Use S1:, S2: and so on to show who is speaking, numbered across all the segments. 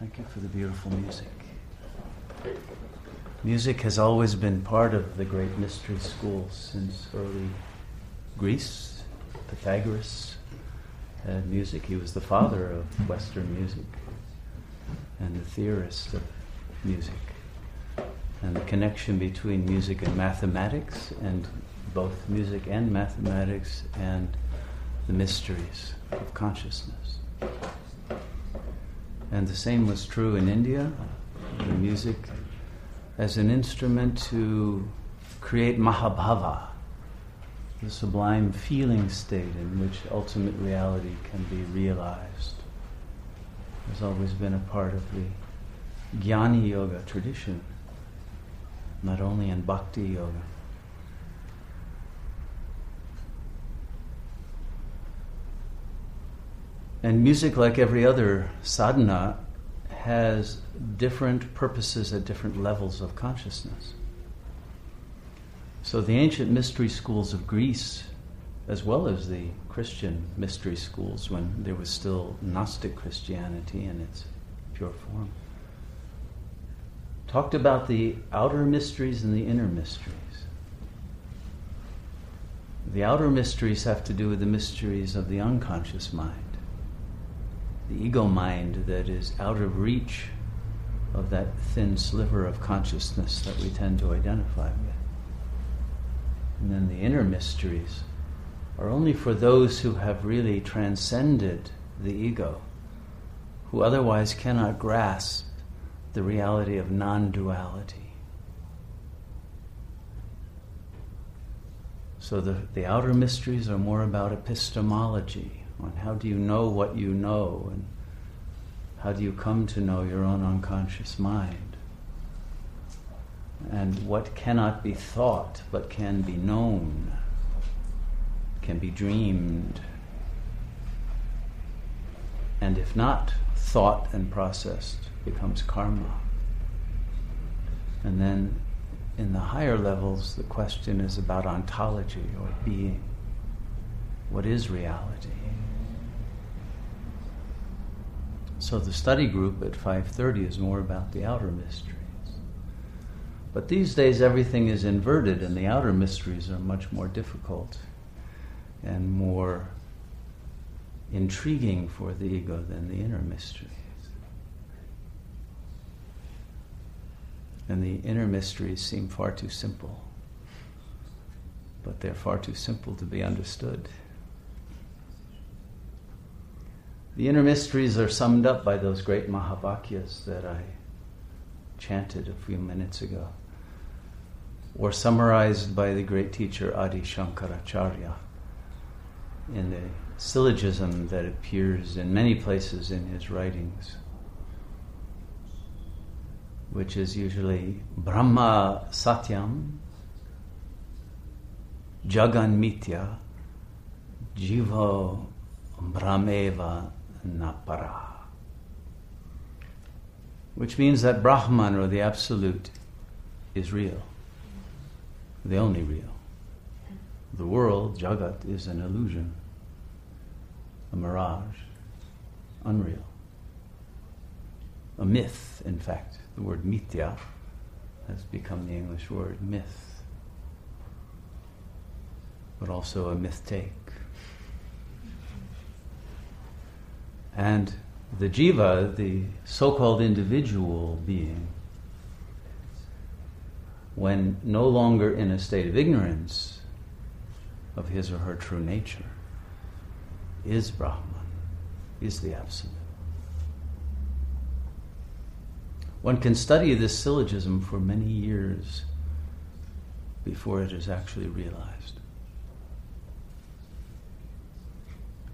S1: Thank you for the beautiful music. Music has always been part of the great mystery schools since early Greece. Pythagoras had music. He was the father of Western music and the theorist of music. And the connection between music and mathematics, and both music and mathematics, and the mysteries of consciousness. And the same was true in India. The music as an instrument to create Mahabhava, the sublime feeling state in which ultimate reality can be realized. Has always been a part of the Jnana Yoga tradition, not only in Bhakti Yoga. And music, like every other sadhana, has different purposes at different levels of consciousness. So the ancient mystery schools of Greece, as well as the Christian mystery schools when there was still Gnostic Christianity in its pure form, talked about the outer mysteries and the inner mysteries. The outer mysteries have to do with the mysteries of the unconscious mind the ego mind that is out of reach of that thin sliver of consciousness that we tend to identify with. And then the inner mysteries are only for those who have really transcended the ego, who otherwise cannot grasp the reality of non duality. So the, the outer mysteries are more about epistemology, on how do you know what you know? And how do you come to know your own unconscious mind? And what cannot be thought but can be known can be dreamed. And if not thought and processed becomes karma. And then in the higher levels the question is about ontology or being. What is reality So the study group at 5:30 is more about the outer mysteries. But these days everything is inverted and the outer mysteries are much more difficult and more intriguing for the ego than the inner mysteries. And the inner mysteries seem far too simple. But they're far too simple to be understood. The inner mysteries are summed up by those great Mahavakyas that I chanted a few minutes ago, or summarized by the great teacher Adi Shankaracharya in the syllogism that appears in many places in his writings, which is usually Brahma Satyam, Jagan Mithya, Jiva Brahmeva napara. Which means that Brahman or the Absolute is real, the only real. The world, Jagat, is an illusion, a mirage, unreal. A myth, in fact. The word mithya has become the English word myth, but also a myth And the jiva, the so called individual being, when no longer in a state of ignorance of his or her true nature, is Brahman, is the Absolute. One can study this syllogism for many years before it is actually realized.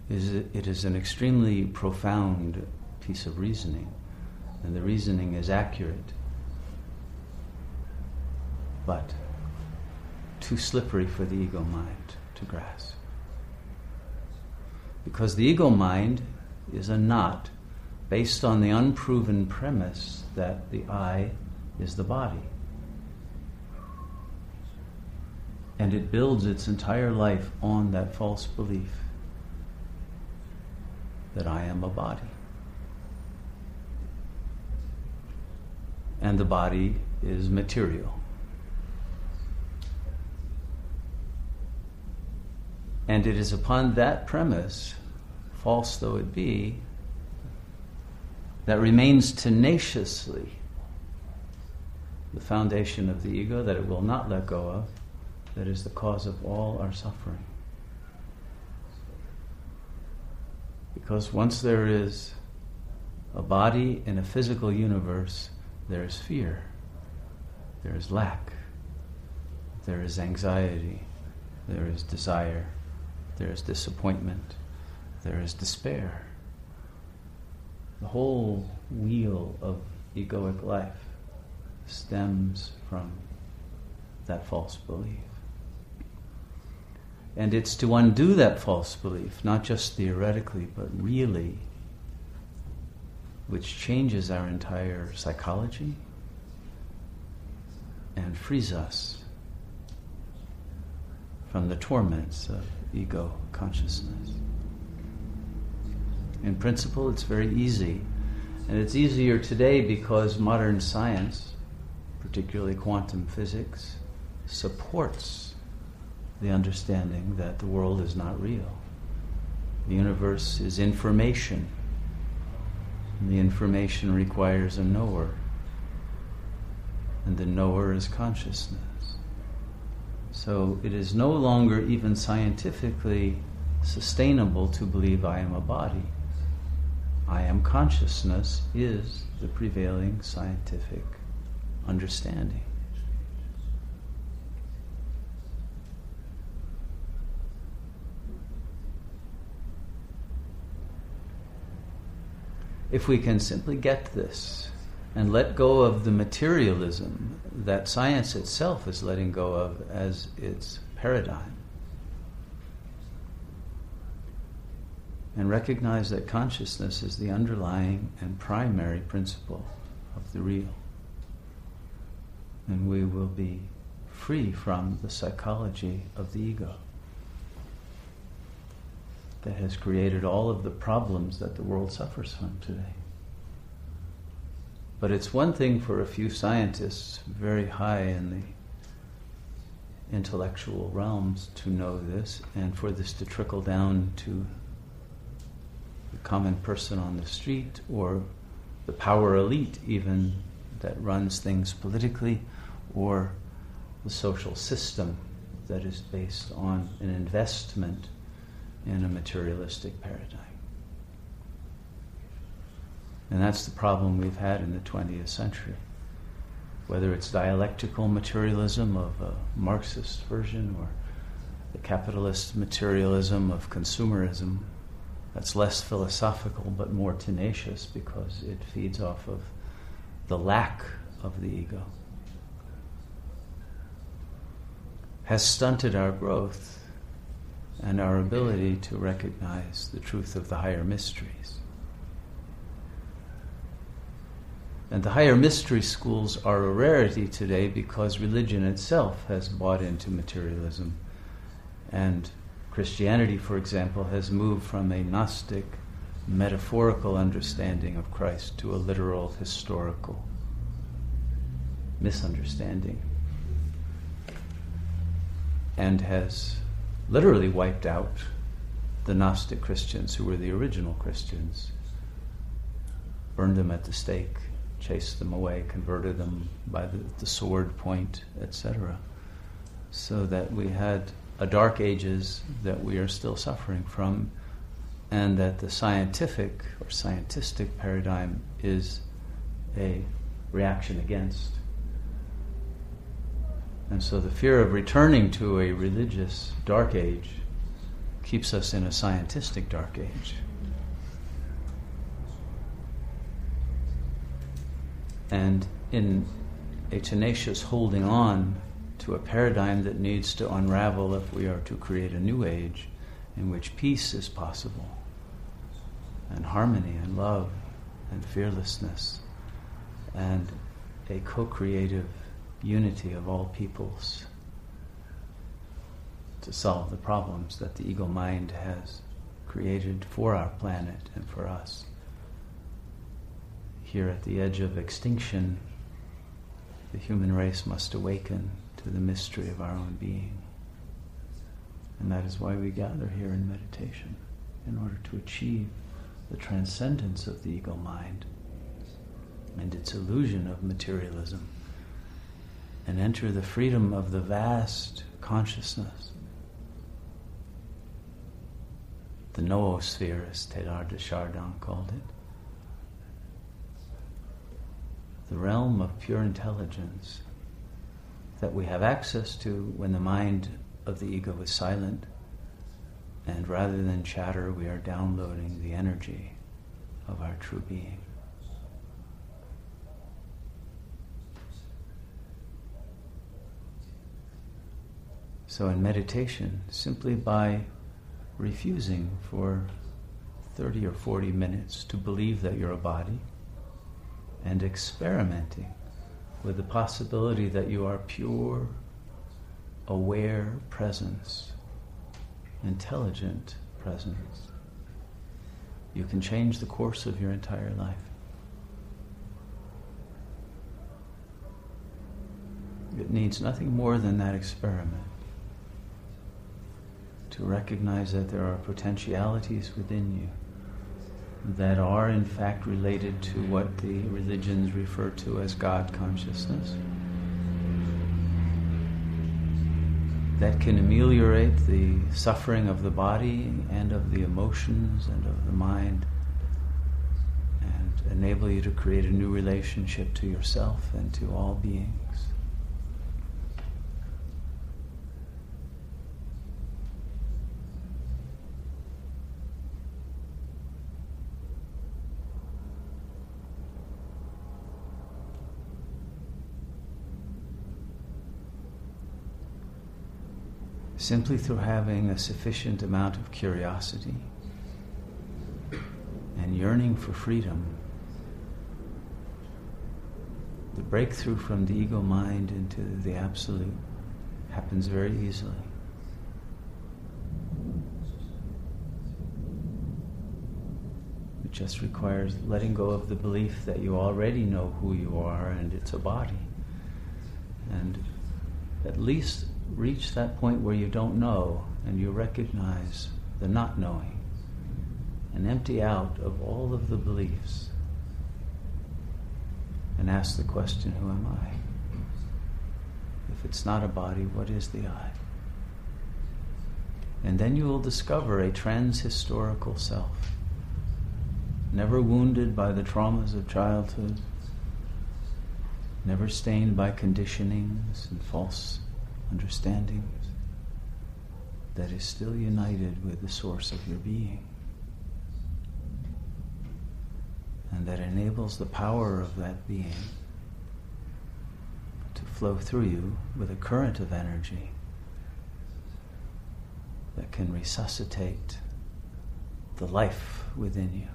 S1: Is it is an extremely profound piece of reasoning, and the reasoning is accurate, but too slippery for the ego mind to grasp. Because the ego mind is a knot based on the unproven premise that the I is the body. And it builds its entire life on that false belief that I am a body. and the body is material. And it is upon that premise, false though it be, that remains tenaciously the foundation of the ego that it will not let go of, that is the cause of all our suffering. Because once there is a body in a physical universe, there is fear, there is lack, there is anxiety, there is desire, there is disappointment, there is despair. The whole wheel of egoic life stems from that false belief. And it's to undo that false belief, not just theoretically, but really, which changes our entire psychology and frees us from the torments of ego consciousness. In principle, it's very easy. And it's easier today because modern science, particularly quantum physics, supports the understanding that the world is not real. The universe is information. And the information requires a knower. And the knower is consciousness. So it is no longer even scientifically sustainable to believe I am a body. I am consciousness is the prevailing scientific understanding. If we can simply get this and let go of the materialism that science itself is letting go of as its paradigm, and recognize that consciousness is the underlying and primary principle of the real. And we will be free from the psychology of the ego that has created all of the problems that the world suffers from today. But it's one thing for a few scientists very high in the intellectual realms to know this, and for this to trickle down to the common person on the street or the power elite, even that runs things politically, or the social system that is based on an investment in a materialistic paradigm. And that's the problem we've had in the 20th century. Whether it's dialectical materialism of a Marxist version or the capitalist materialism of consumerism, that's less philosophical but more tenacious because it feeds off of the lack of the ego, has stunted our growth and our ability to recognize the truth of the higher mysteries. And the higher mystery schools are a rarity today because religion itself has bought into materialism. And Christianity, for example, has moved from a Gnostic, metaphorical understanding of Christ to a literal, historical misunderstanding. And has literally wiped out the Gnostic Christians who were the original Christians, burned them at the stake, chased them away, converted them by the, the sword point, etc. So that we had a dark ages that we are still suffering from, and that the scientific or scientistic paradigm is a reaction against. And so the fear of returning to a religious dark age keeps us in a scientistic dark age. And in a tenacious holding on to a paradigm that needs to unravel if we are to create a new age in which peace is possible, and harmony, and love, and fearlessness, and a co creative unity of all peoples to solve the problems that the ego mind has created for our planet and for us. Here at the edge of extinction, the human race must awaken to the mystery of our own being. And that is why we gather here in meditation, in order to achieve the transcendence of the ego mind and its illusion of materialism and enter the freedom of the vast consciousness. The noosphere, as Teilhard de Chardin called it. The realm of pure intelligence that we have access to when the mind of the ego is silent, and rather than chatter, we are downloading the energy of our true being. So, in meditation, simply by refusing for 30 or 40 minutes to believe that you're a body and experimenting with the possibility that you are pure, aware presence, intelligent presence, you can change the course of your entire life. It needs nothing more than that experiment to recognize that there are potentialities within you that are in fact related to what the religions refer to as God consciousness. That can ameliorate the suffering of the body and of the emotions and of the mind and enable you to create a new relationship to yourself and to all beings. Simply through having a sufficient amount of curiosity and yearning for freedom. The breakthrough from the ego mind into the absolute happens very easily. It just requires letting go of the belief that you already know who you are and it's a body. And at least reach that point where you don't know and you recognize the not knowing and empty out of all of the beliefs and ask the question, Who am I? If it's not a body, what is the I? And then you will discover a transhistorical self, never wounded by the traumas of childhood, never stained by conditionings and false understandings that is still united with the source of your being. And that enables the power of that being to flow through you with a current of energy that can resuscitate the life within you.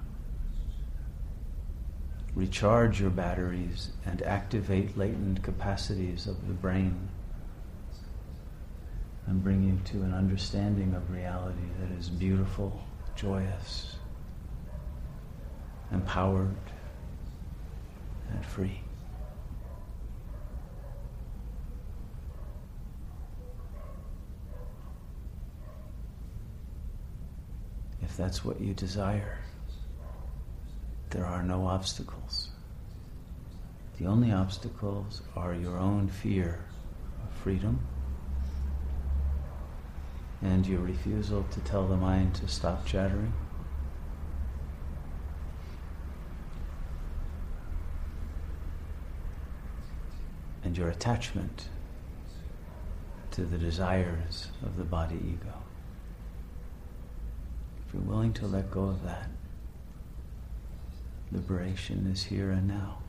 S1: Recharge your batteries and activate latent capacities of the brain and bring you to an understanding of reality that is beautiful, joyous, empowered, and free. If that's what you desire, there are no obstacles. The only obstacles are your own fear of freedom and your refusal to tell the mind to stop chattering. And your attachment to the desires of the body ego. If you're willing to let go of that, liberation is here and now.